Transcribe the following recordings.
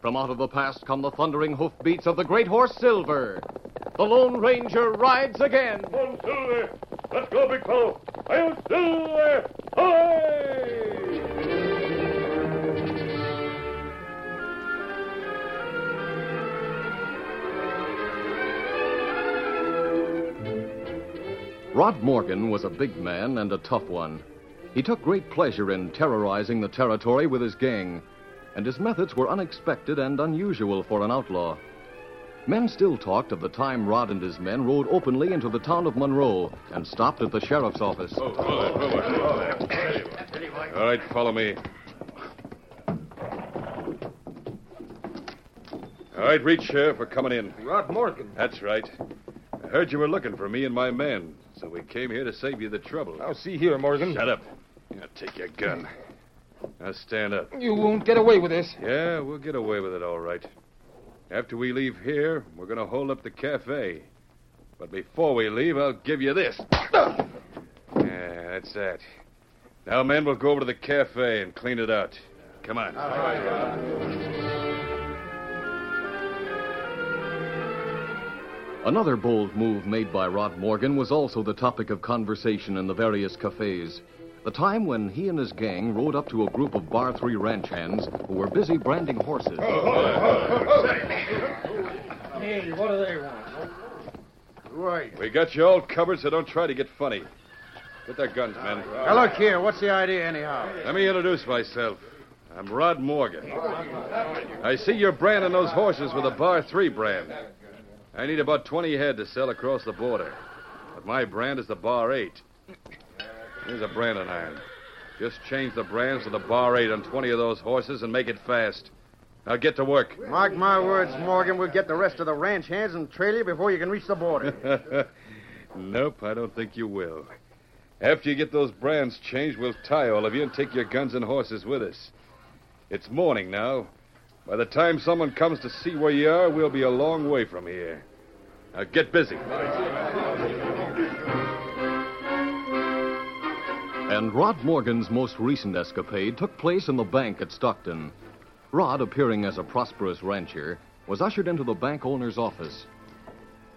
From out of the past come the thundering hoofbeats of the great horse Silver. The Lone Ranger rides again. Come on, Silver! Let's go, big fellow! Hail Silver! Hoy! Rod Morgan was a big man and a tough one. He took great pleasure in terrorizing the territory with his gang, and his methods were unexpected and unusual for an outlaw. Men still talked of the time Rod and his men rode openly into the town of Monroe and stopped at the sheriff's office. Oh, oh, oh, oh All right, follow me. All right, reach, Sheriff. We're coming in. Rod Morgan. That's right. I heard you were looking for me and my men, so we came here to save you the trouble. Now, see here, Morgan. Shut up. Now, take your gun. Now, stand up. You won't get away with this. Yeah, we'll get away with it all right. After we leave here, we're going to hold up the cafe. But before we leave, I'll give you this. Yeah, that's that. Now, men, we'll go over to the cafe and clean it out. Come on. Another bold move made by Rod Morgan was also the topic of conversation in the various cafes. The time when he and his gang rode up to a group of Bar 3 ranch hands who were busy branding horses. Oh, oh, oh, hey, what do they want? Right. We got you all covered, so don't try to get funny. Get their guns, men. Now, look here. What's the idea, anyhow? Let me introduce myself. I'm Rod Morgan. I see you're branding those horses with a Bar 3 brand. I need about 20 head to sell across the border. But my brand is the Bar 8. Here's a branding iron. Just change the brands to the Bar 8 on 20 of those horses and make it fast. Now get to work. Mark my words, Morgan. We'll get the rest of the ranch hands and trail you before you can reach the border. nope, I don't think you will. After you get those brands changed, we'll tie all of you and take your guns and horses with us. It's morning now. By the time someone comes to see where you are, we'll be a long way from here. Now get busy. And Rod Morgan's most recent escapade took place in the bank at Stockton. Rod, appearing as a prosperous rancher, was ushered into the bank owner's office.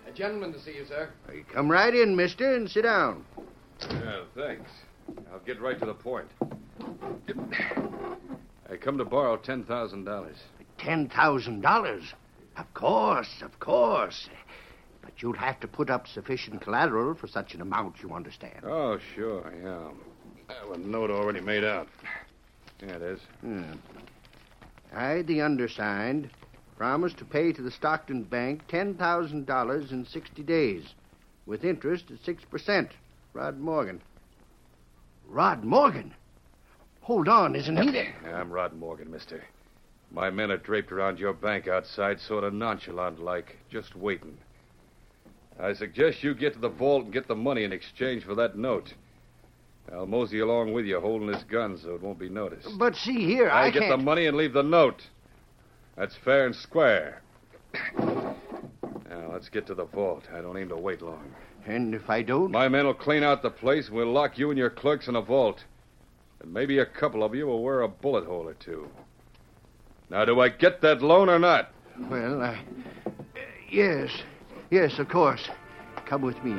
A gentleman to see you, sir. Hey, come right in, mister, and sit down. Yeah, thanks. I'll get right to the point. I come to borrow $10,000. Ten thousand dollars. Of course, of course. But you'll have to put up sufficient collateral for such an amount, you understand. Oh, sure, yeah. Well, a note already made out. Yeah, it is. Hmm. I, the undersigned, promise to pay to the Stockton Bank ten thousand dollars in sixty days, with interest at six percent. Rod Morgan. Rod Morgan? Hold on, isn't he there? I'm Rod Morgan, mister. My men are draped around your bank outside, sort of nonchalant like, just waiting. I suggest you get to the vault and get the money in exchange for that note. I'll mosey along with you, holding this gun so it won't be noticed. But see here, I, I get can't. the money and leave the note. That's fair and square. Now, let's get to the vault. I don't aim to wait long. And if I don't, My men will clean out the place, and we'll lock you and your clerks in a vault. And maybe a couple of you will wear a bullet hole or two. Now, do I get that loan or not? well, uh, yes, yes, of course. Come with me.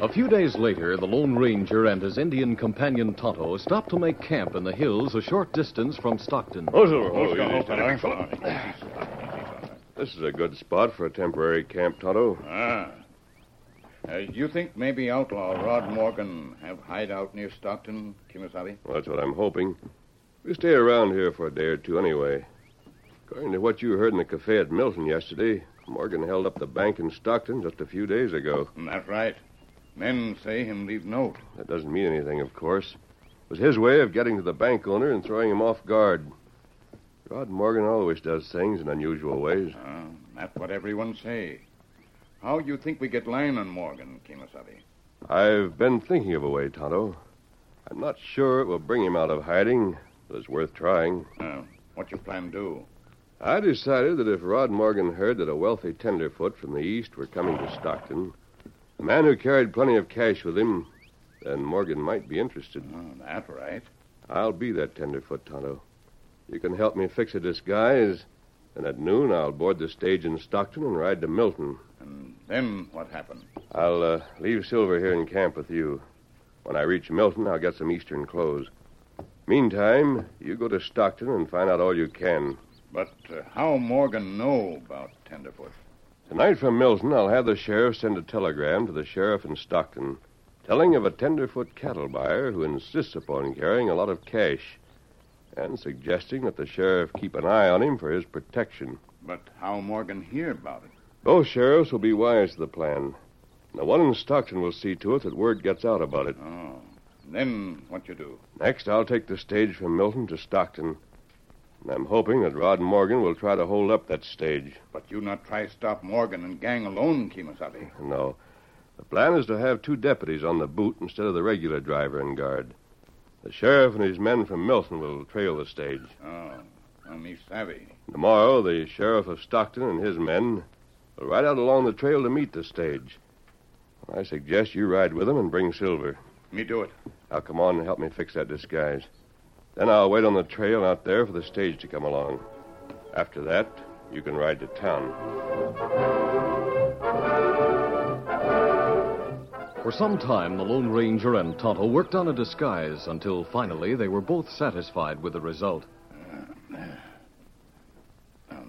A few days later, the Lone Ranger and his Indian companion Tonto stopped to make camp in the hills a short distance from Stockton. Silver. Easy, This is a good spot for a temporary camp, Tonto. Ah. Uh, you think maybe outlaw Rod Morgan have hideout near Stockton, Kimosabe? Well, that's what I'm hoping. We stay around here for a day or two anyway. According to what you heard in the cafe at Milton yesterday, Morgan held up the bank in Stockton just a few days ago. That's right. Men say him leave note. That doesn't mean anything, of course. It was his way of getting to the bank owner and throwing him off guard. Rod Morgan always does things in unusual ways. Ah, that's what everyone say. How you think we get line on Morgan, Kimosabe? I've been thinking of a way, Tonto. I'm not sure it will bring him out of hiding, but it's worth trying. Uh, what you plan do? I decided that if Rod Morgan heard that a wealthy tenderfoot from the east were coming to Stockton, a man who carried plenty of cash with him, then Morgan might be interested. Oh, that right. I'll be that tenderfoot, Tonto. You can help me fix a disguise, and at noon I'll board the stage in Stockton and ride to Milton. And then what happened? I'll uh, leave Silver here in camp with you. When I reach Milton, I'll get some Eastern clothes. Meantime, you go to Stockton and find out all you can. But uh, how Morgan know about Tenderfoot? Tonight from Milton, I'll have the sheriff send a telegram to the sheriff in Stockton telling of a tenderfoot cattle buyer who insists upon carrying a lot of cash and suggesting that the sheriff keep an eye on him for his protection. But how Morgan hear about it? Both sheriffs will be wise to the plan. The one in Stockton will see to it that word gets out about it. Oh. Then what you do? Next, I'll take the stage from Milton to Stockton. And I'm hoping that Rod Morgan will try to hold up that stage. But you not try to stop Morgan and gang alone, Kimosabe. No. The plan is to have two deputies on the boot instead of the regular driver and guard. The sheriff and his men from Milton will trail the stage. Oh, oh me savvy. Tomorrow, the sheriff of Stockton and his men will ride out along the trail to meet the stage. I suggest you ride with them and bring Silver. Me do it. Now, come on and help me fix that disguise. Then I'll wait on the trail out there for the stage to come along. After that, you can ride to town. For some time, the Lone Ranger and Tonto worked on a disguise until finally they were both satisfied with the result.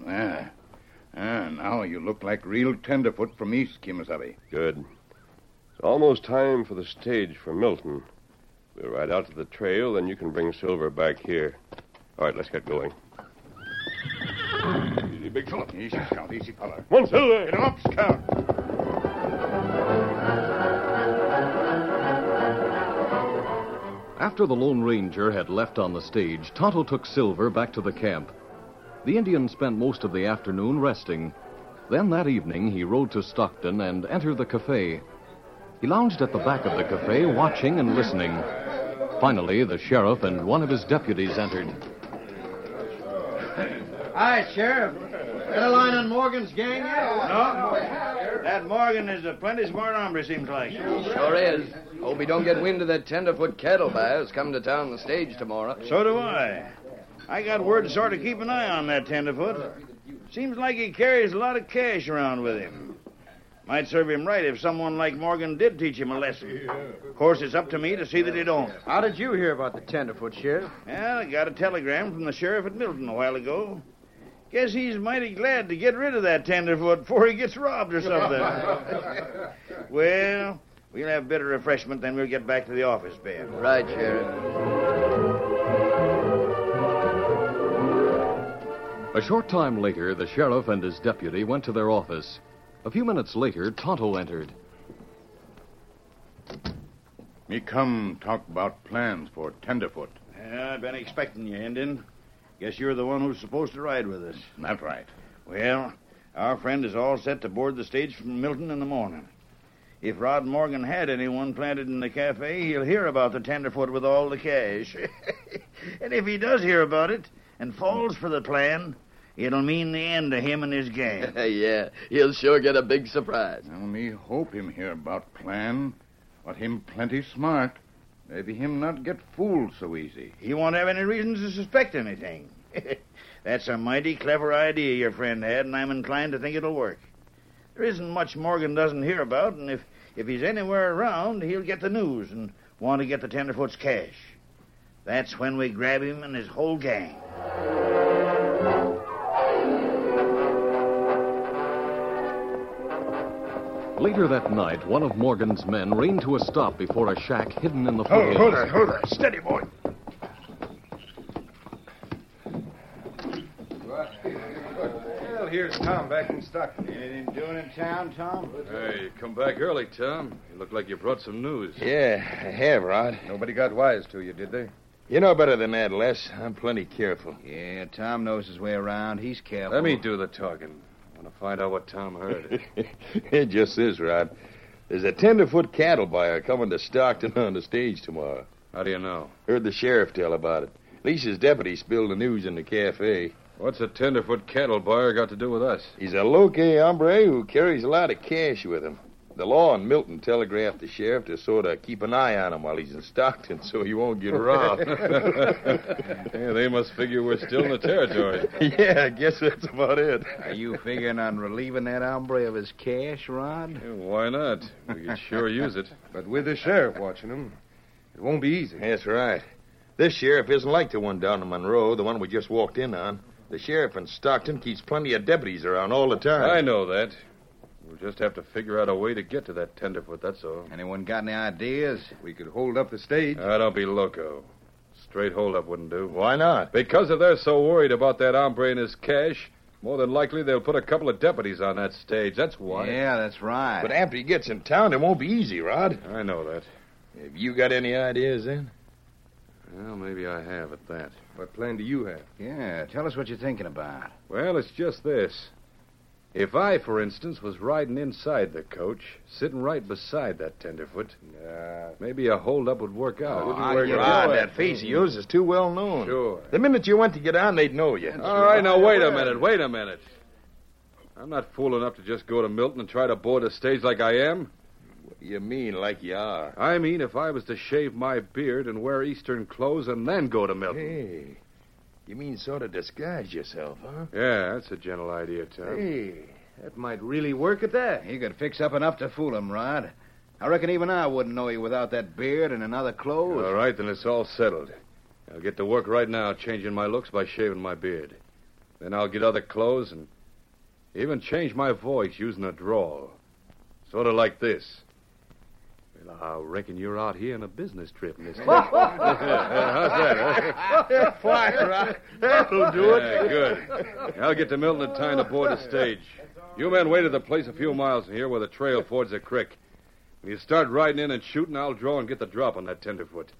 There. Ah, now you look like real Tenderfoot from East, Kimosabe. Good. It's almost time for the stage for Milton. We'll ride out to the trail, then you can bring Silver back here. All right, let's get going. Easy, big fella. Easy, Scout. Easy, fella. One Silver. Get him up, Scout. After the Lone Ranger had left on the stage, Tonto took Silver back to the camp. The Indian spent most of the afternoon resting. Then that evening, he rode to Stockton and entered the cafe. He lounged at the back of the cafe, watching and listening. Finally, the sheriff and one of his deputies entered. Hi, Sheriff. Got a line on Morgan's gang yet? No. That Morgan is a plenty smart hombre, seems like. Sure is. Hope he don't get wind of that tenderfoot cattle buyer buyers coming to town on the stage tomorrow. So do I. I got word to sort of keep an eye on that tenderfoot. Seems like he carries a lot of cash around with him. Might serve him right if someone like Morgan did teach him a lesson. Of course, it's up to me to see that he don't. How did you hear about the tenderfoot, Sheriff? Well, I got a telegram from the sheriff at Milton a while ago. Guess he's mighty glad to get rid of that tenderfoot before he gets robbed or something. well, we'll have a bit of refreshment, then we'll get back to the office, Ben. Right, Sheriff. A short time later, the sheriff and his deputy went to their office. A few minutes later, Tonto entered. Me come talk about plans for Tenderfoot. Yeah, I've been expecting you, Indian. Guess you're the one who's supposed to ride with us. That's right. Well, our friend is all set to board the stage from Milton in the morning. If Rod Morgan had anyone planted in the cafe, he'll hear about the tenderfoot with all the cash. and if he does hear about it and falls for the plan, it'll mean the end of him and his gang. yeah, he'll sure get a big surprise. Now, me hope him hear about plan, but him plenty smart. Maybe him not get fooled so easy. He won't have any reason to suspect anything. That's a mighty clever idea your friend had, and I'm inclined to think it'll work. There isn't much Morgan doesn't hear about, and if, if he's anywhere around, he'll get the news and want to get the Tenderfoot's cash. That's when we grab him and his whole gang. Later that night, one of Morgan's men reined to a stop before a shack hidden in the Oh, hold there, hold there. Steady, boy. Well, here's Tom back in Stockton. Anything doing in town, Tom? Hey, you come back early, Tom. You look like you brought some news. Yeah, I have, Rod. Nobody got wise to you, did they? You know better than that, Les. I'm plenty careful. Yeah, Tom knows his way around. He's careful. Let me do the talking. To find out what Tom heard. it just is, Rod. There's a tenderfoot cattle buyer coming to Stockton on the stage tomorrow. How do you know? Heard the sheriff tell about it. Lisa's deputy spilled the news in the cafe. What's a tenderfoot cattle buyer got to do with us? He's a loque hombre who carries a lot of cash with him. The law in Milton telegraphed the sheriff to sort of keep an eye on him while he's in Stockton so he won't get robbed. yeah, they must figure we're still in the territory. yeah, I guess that's about it. Are you figuring on relieving that hombre of his cash, Rod? Yeah, why not? We could sure use it. But with the sheriff watching him, it won't be easy. That's right. This sheriff isn't like the one down in Monroe, the one we just walked in on. The sheriff in Stockton keeps plenty of deputies around all the time. I know that. We'll just have to figure out a way to get to that tenderfoot, that's all. Anyone got any ideas? We could hold up the stage. Ah, don't be loco. Straight holdup wouldn't do. Why not? Because if they're so worried about that hombre and his cash, more than likely they'll put a couple of deputies on that stage. That's why. Yeah, that's right. But after he gets in town, it won't be easy, Rod. I know that. Have you got any ideas then? Well, maybe I have at that. What plan do you have? Yeah, tell us what you're thinking about. Well, it's just this. If I, for instance, was riding inside the coach, sitting right beside that tenderfoot, uh, maybe a holdup would work out. Wouldn't work Rod, that face of yours is too well known. Sure. The minute you went to get on, they'd know you. All right, now wait a minute, wait a minute. I'm not fool enough to just go to Milton and try to board a stage like I am. What do you mean, like you are? I mean, if I was to shave my beard and wear Eastern clothes and then go to Milton. Hey, you mean sort of disguise yourself, huh? Yeah, that's a gentle idea, Tom. Hey, that might really work at that. You could fix up enough to fool him, Rod. I reckon even I wouldn't know you without that beard and another clothes. All right, then it's all settled. I'll get to work right now changing my looks by shaving my beard. Then I'll get other clothes and even change my voice using a drawl. Sort of like this. Well, I reckon you're out here on a business trip, mister. How's that, huh? Fine, Rod. That'll do it. Yeah, good. I'll get to Milton in time to board the stage. You men wait at the place a few miles from here where the trail fords a creek. When you start riding in and shooting, I'll draw and get the drop on that tenderfoot.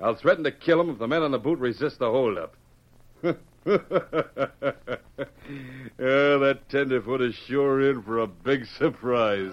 I'll threaten to kill him if the men on the boot resist the holdup. yeah, that tenderfoot is sure in for a big surprise.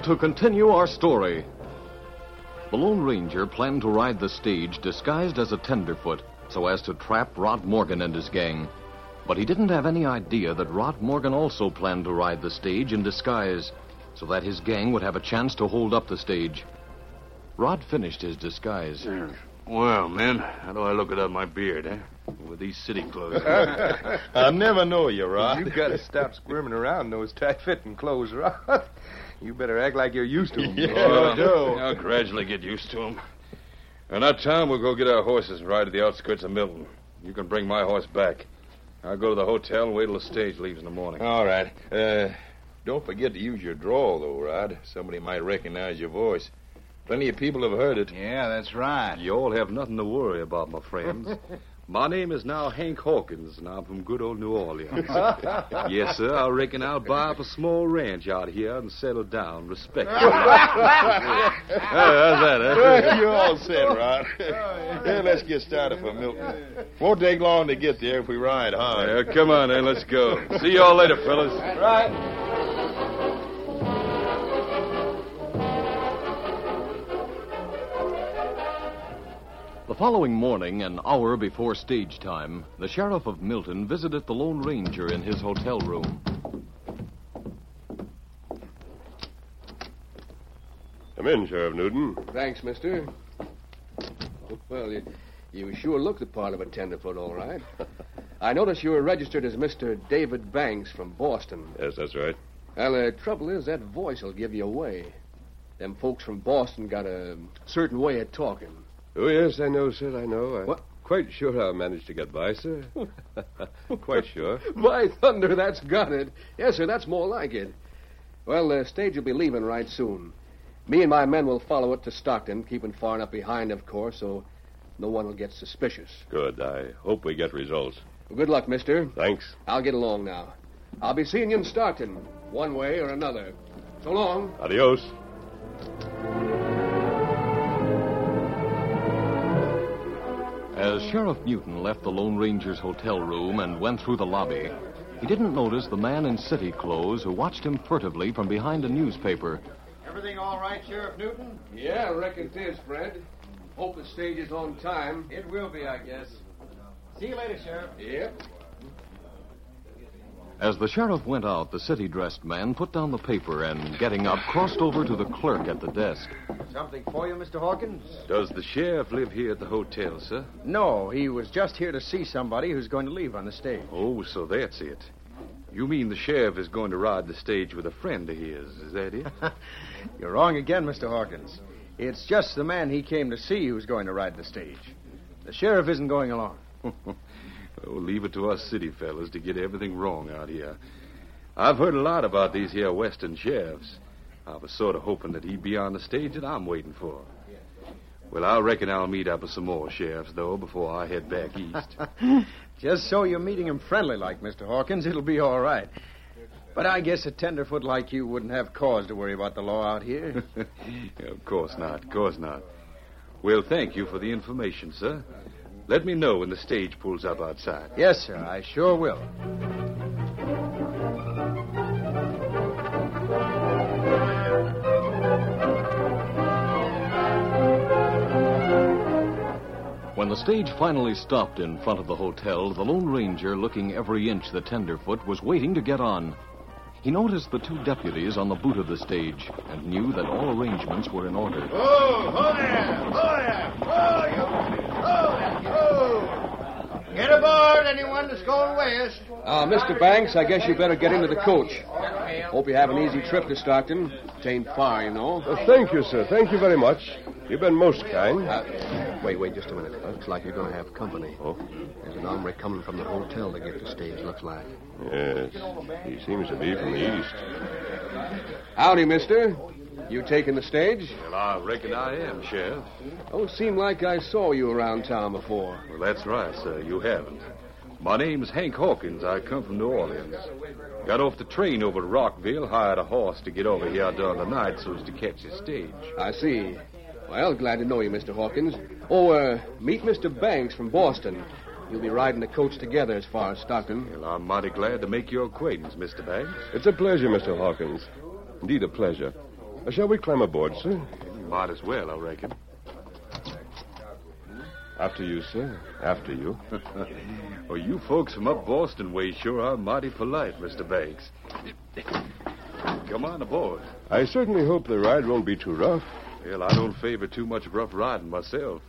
Now, to continue our story. The Lone Ranger planned to ride the stage disguised as a tenderfoot so as to trap Rod Morgan and his gang. But he didn't have any idea that Rod Morgan also planned to ride the stage in disguise so that his gang would have a chance to hold up the stage. Rod finished his disguise. Well, men, how do I look without my beard, eh? With these city clothes. I never know you, Rod. You've gotta stop squirming around in those tight-fitting clothes, Rod. You better act like you're used to them. Oh, I'll gradually get used to them. And that time, we'll go get our horses and ride to the outskirts of Milton. You can bring my horse back. I'll go to the hotel and wait till the stage leaves in the morning. All right. Uh, don't forget to use your drawl, though, Rod. Somebody might recognize your voice. Plenty of people have heard it. Yeah, that's right. You all have nothing to worry about, my friends. My name is now Hank Hawkins, and I'm from good old New Orleans. yes, sir, I reckon I'll buy up a small ranch out here and settle down respectably. how's that, eh? Well, you're all set, Rod. yeah, let's get started for Milton. Won't take long to get there if we ride hard. Yeah, come on, then, let's go. See y'all later, fellas. Right. The following morning, an hour before stage time, the sheriff of Milton visited the Lone Ranger in his hotel room. Come in, Sheriff Newton. Thanks, mister. Oh, well, you, you sure look the part of a tenderfoot, all right. I notice you were registered as Mr. David Banks from Boston. Yes, that's right. Well, the trouble is that voice will give you away. Them folks from Boston got a certain way of talking. Oh, yes, I know, sir, I know. I'm What? quite sure I'll manage to get by, sir. quite sure. By thunder, that's got it. Yes, sir, that's more like it. Well, the stage will be leaving right soon. Me and my men will follow it to Stockton, keeping far enough behind, of course, so no one will get suspicious. Good. I hope we get results. Well, good luck, mister. Thanks. I'll get along now. I'll be seeing you in Stockton, one way or another. So long. Adios. As Sheriff Newton left the Lone Ranger's hotel room and went through the lobby, he didn't notice the man in city clothes who watched him furtively from behind a newspaper. Everything all right, Sheriff Newton? Yeah, I reckon it is, Fred. Hope the stage is on time. It will be, I guess. See you later, Sheriff. Yep. As the sheriff went out, the city dressed man put down the paper and, getting up, crossed over to the clerk at the desk. Something for you, Mr. Hawkins? Does the sheriff live here at the hotel, sir? No, he was just here to see somebody who's going to leave on the stage. Oh, so that's it. You mean the sheriff is going to ride the stage with a friend of his, is that it? You're wrong again, Mr. Hawkins. It's just the man he came to see who's going to ride the stage. The sheriff isn't going along. Oh, leave it to us city fellas to get everything wrong out here. I've heard a lot about these here western sheriffs. I was sort of hoping that he'd be on the stage that I'm waiting for. Well, I reckon I'll meet up with some more sheriffs, though, before I head back east. Just so you're meeting him friendly like, Mr. Hawkins, it'll be all right. But I guess a tenderfoot like you wouldn't have cause to worry about the law out here. of course not, of course not. Well, thank you for the information, sir. Let me know when the stage pulls up outside. yes, sir, I sure will. When the stage finally stopped in front of the hotel, the Lone Ranger, looking every inch the tenderfoot, was waiting to get on. He noticed the two deputies on the boot of the stage and knew that all arrangements were in order. Oh, oh there! Oh there! Oh, you! Oh! Oh! Get aboard, anyone that's going west. Uh, Mr. Banks, I guess you better get into the coach. Hope you have an easy trip to Stockton. It ain't far, you know. Uh, thank you, sir. Thank you very much. You've been most kind. Uh, wait, wait, just a minute. Looks like you're going to have company. Oh? There's an hombre coming from the hotel to get the stage, looks like. Yes. He seems to be from the east. Howdy, mister. You taking the stage? Well, I reckon I am, Sheriff. Don't seem like I saw you around town before. Well, that's right, sir. You haven't. My name's Hank Hawkins. I come from New Orleans. Got off the train over to Rockville, hired a horse to get over here during the night so as to catch the stage. I see. Well, glad to know you, Mr. Hawkins. Oh, uh, meet Mr. Banks from Boston. You'll be riding the coach together as far as Stockton. Well, I'm mighty glad to make your acquaintance, Mr. Banks. It's a pleasure, Mr. Hawkins. Indeed, a pleasure. Shall we climb aboard, sir? Might as well, I reckon. After you, sir. After you. well, you folks from up Boston way sure are mighty polite, Mr. Banks. Come on aboard. I certainly hope the ride won't be too rough. Well, I don't favor too much rough riding myself.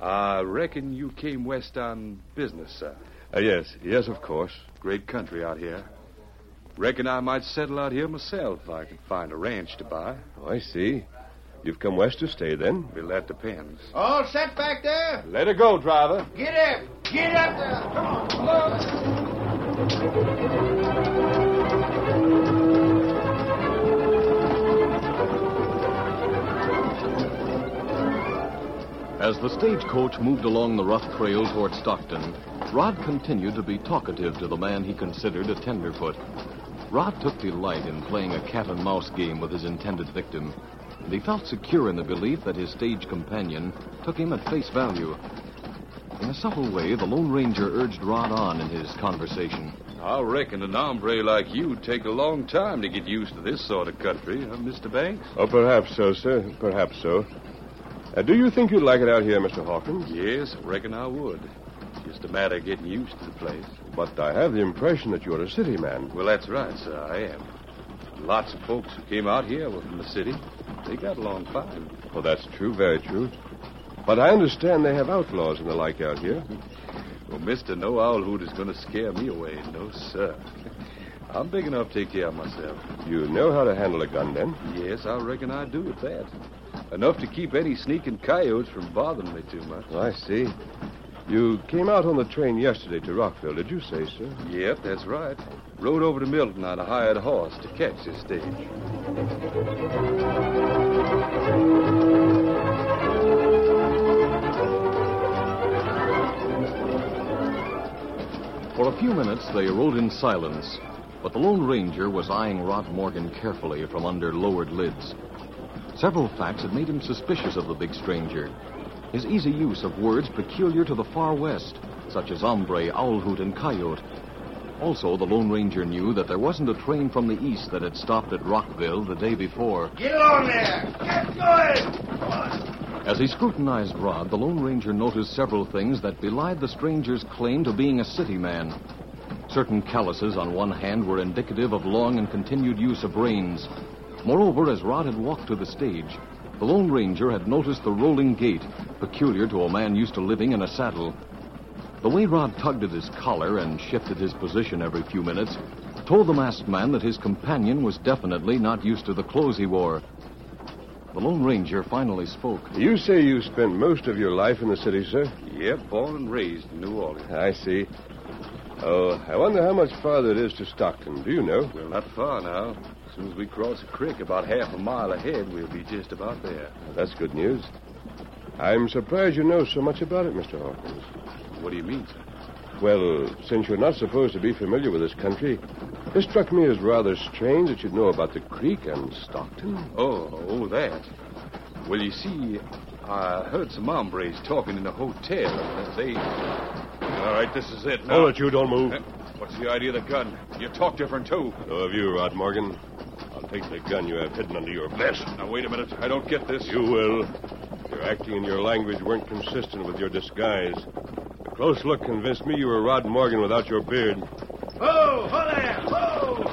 I reckon you came west on business, sir. Uh, yes, yes, of course. Great country out here. Reckon I might settle out here myself if I could find a ranch to buy. Oh, I see. You've come west to stay, then? Well, that depends. All set back there? Let her go, driver. Get up! Get up there! Come on, come on! As the stagecoach moved along the rough trail toward Stockton, Rod continued to be talkative to the man he considered a tenderfoot. Rod took delight in playing a cat and mouse game with his intended victim, and he felt secure in the belief that his stage companion took him at face value. In a subtle way, the Lone Ranger urged Rod on in his conversation. I reckon an hombre like you'd take a long time to get used to this sort of country, huh, Mr. Banks? Oh, perhaps so, sir. Perhaps so. Uh, do you think you'd like it out here, Mr. Hawkins? Yes, I reckon I would. Just a matter of getting used to the place. But I have the impression that you're a city man. Well, that's right, sir. I am. Lots of folks who came out here were from the city. They got along fine. Well, that's true, very true. But I understand they have outlaws and the like out here. Well, Mister, no owl hoot is going to scare me away. No, sir. I'm big enough to take care of myself. You know how to handle a gun, then? Yes, I reckon I do at that. Enough to keep any sneaking coyotes from bothering me too much. I see. You came out on the train yesterday to Rockville, did you say, sir? Yep, that's right. Rode over to Milton on a hired horse to catch this stage. For a few minutes, they rode in silence, but the Lone Ranger was eyeing Rod Morgan carefully from under lowered lids. Several facts had made him suspicious of the big stranger. His easy use of words peculiar to the far west, such as hombre, owl hoot, and coyote. Also, the Lone Ranger knew that there wasn't a train from the east that had stopped at Rockville the day before. Get on there! Get going! As he scrutinized Rod, the Lone Ranger noticed several things that belied the stranger's claim to being a city man. Certain calluses on one hand were indicative of long and continued use of reins. Moreover, as Rod had walked to the stage, the Lone Ranger had noticed the rolling gait, peculiar to a man used to living in a saddle. The way Rod tugged at his collar and shifted his position every few minutes told the masked man that his companion was definitely not used to the clothes he wore. The Lone Ranger finally spoke. You say you spent most of your life in the city, sir? Yep, born and raised in New Orleans. I see. Oh, I wonder how much farther it is to Stockton. Do you know? Well, not far now. As soon as we cross a creek about half a mile ahead, we'll be just about there. That's good news. I'm surprised you know so much about it, Mr. Hawkins. What do you mean, sir? Well, since you're not supposed to be familiar with this country, it struck me as rather strange that you'd know about the creek and Stockton. Oh, oh, that. Well, you see, I heard some hombres talking in a hotel. They. All right, this is it. Now. Hold it, you don't move. Uh, What's the idea of the gun? You talk different, too. So have you, Rod Morgan. I'll take the gun you have hidden under your vest. Now, wait a minute. I don't get this. You will. Your acting and your language weren't consistent with your disguise. A close look convinced me you were Rod Morgan without your beard. Whoa, ho there! Whoa!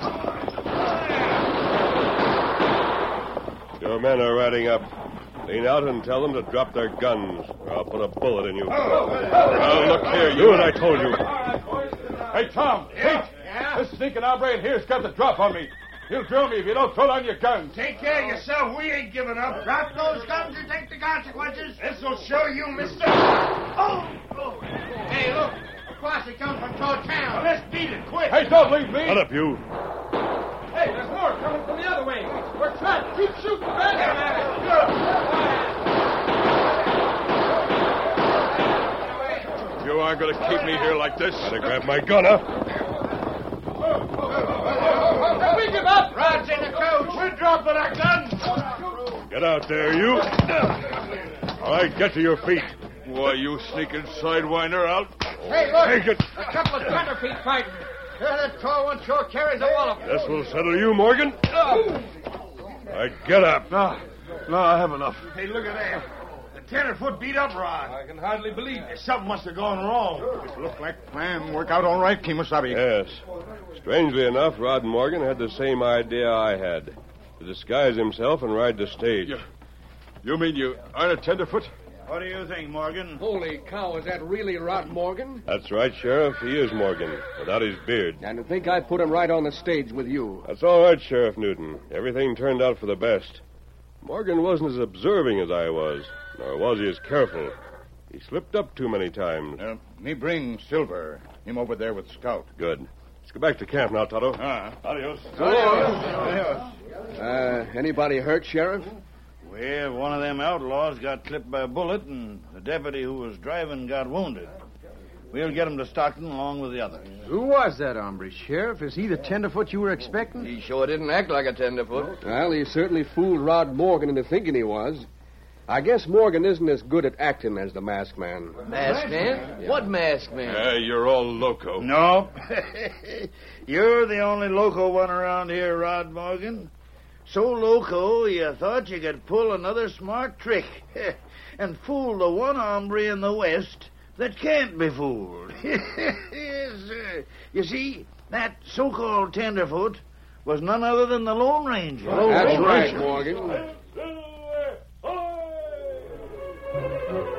Your men are riding up. Lean out and tell them to drop their guns, or I'll put a bullet in you. Now, look here, you and I told you. Hey, Tom. Pete. This sneaking hombre in here's got the drop on me. He'll drill me if you don't throw down your guns. Take care of yourself. We ain't giving up. Drop those guns and take the consequences. This will show you, mister. Oh! oh. Hey, look. A posse comes from toward town. let's beat it quick. Hey, don't leave me. Shut up, you. Hey, there's more coming from the other way. We're trapped. Keep shooting, You aren't going to keep me here like this. Better grab my gun, huh? We give up. Rod's in the coach. We're dropping our guns. Get out there, you. All right, get to your feet. Why, you sneaking sidewinder out. Hey, look. Take it. A couple of tenderfeet fighting. That tall one sure carries a wallop. This will settle you, Morgan. All right, get up. No, no, I have enough. Hey, look at that. The tenderfoot beat up Rod. I can hardly believe it. Something must have gone wrong. Look like plan work out all right, Kimosabe. Yes. Strangely enough, Rod Morgan had the same idea I had to disguise himself and ride the stage. You mean you aren't a tenderfoot? What do you think, Morgan? Holy cow, is that really Rod Morgan? That's right, Sheriff. He is Morgan, without his beard. And to think I put him right on the stage with you. That's all right, Sheriff Newton. Everything turned out for the best. Morgan wasn't as observing as I was, nor was he as careful. He slipped up too many times. Uh, me bring Silver. Him over there with Scout. Good. Let's go back to camp now, Tonto. Ah, adios. Uh, anybody hurt, Sheriff? Well, one of them outlaws got clipped by a bullet, and the deputy who was driving got wounded. We'll get him to Stockton along with the others. Who was that hombre, Sheriff? Is he the tenderfoot you were expecting? He sure didn't act like a tenderfoot. Well, he certainly fooled Rod Morgan into thinking he was. I guess Morgan isn't as good at acting as the masked man. Masked man? What masked man? Hey, you're all loco. No. You're the only loco one around here, Rod Morgan. So loco, you thought you could pull another smart trick and fool the one hombre in the West that can't be fooled. yes, sir. You see, that so-called tenderfoot was none other than the Lone Ranger. That's right, Morgan. Thank you.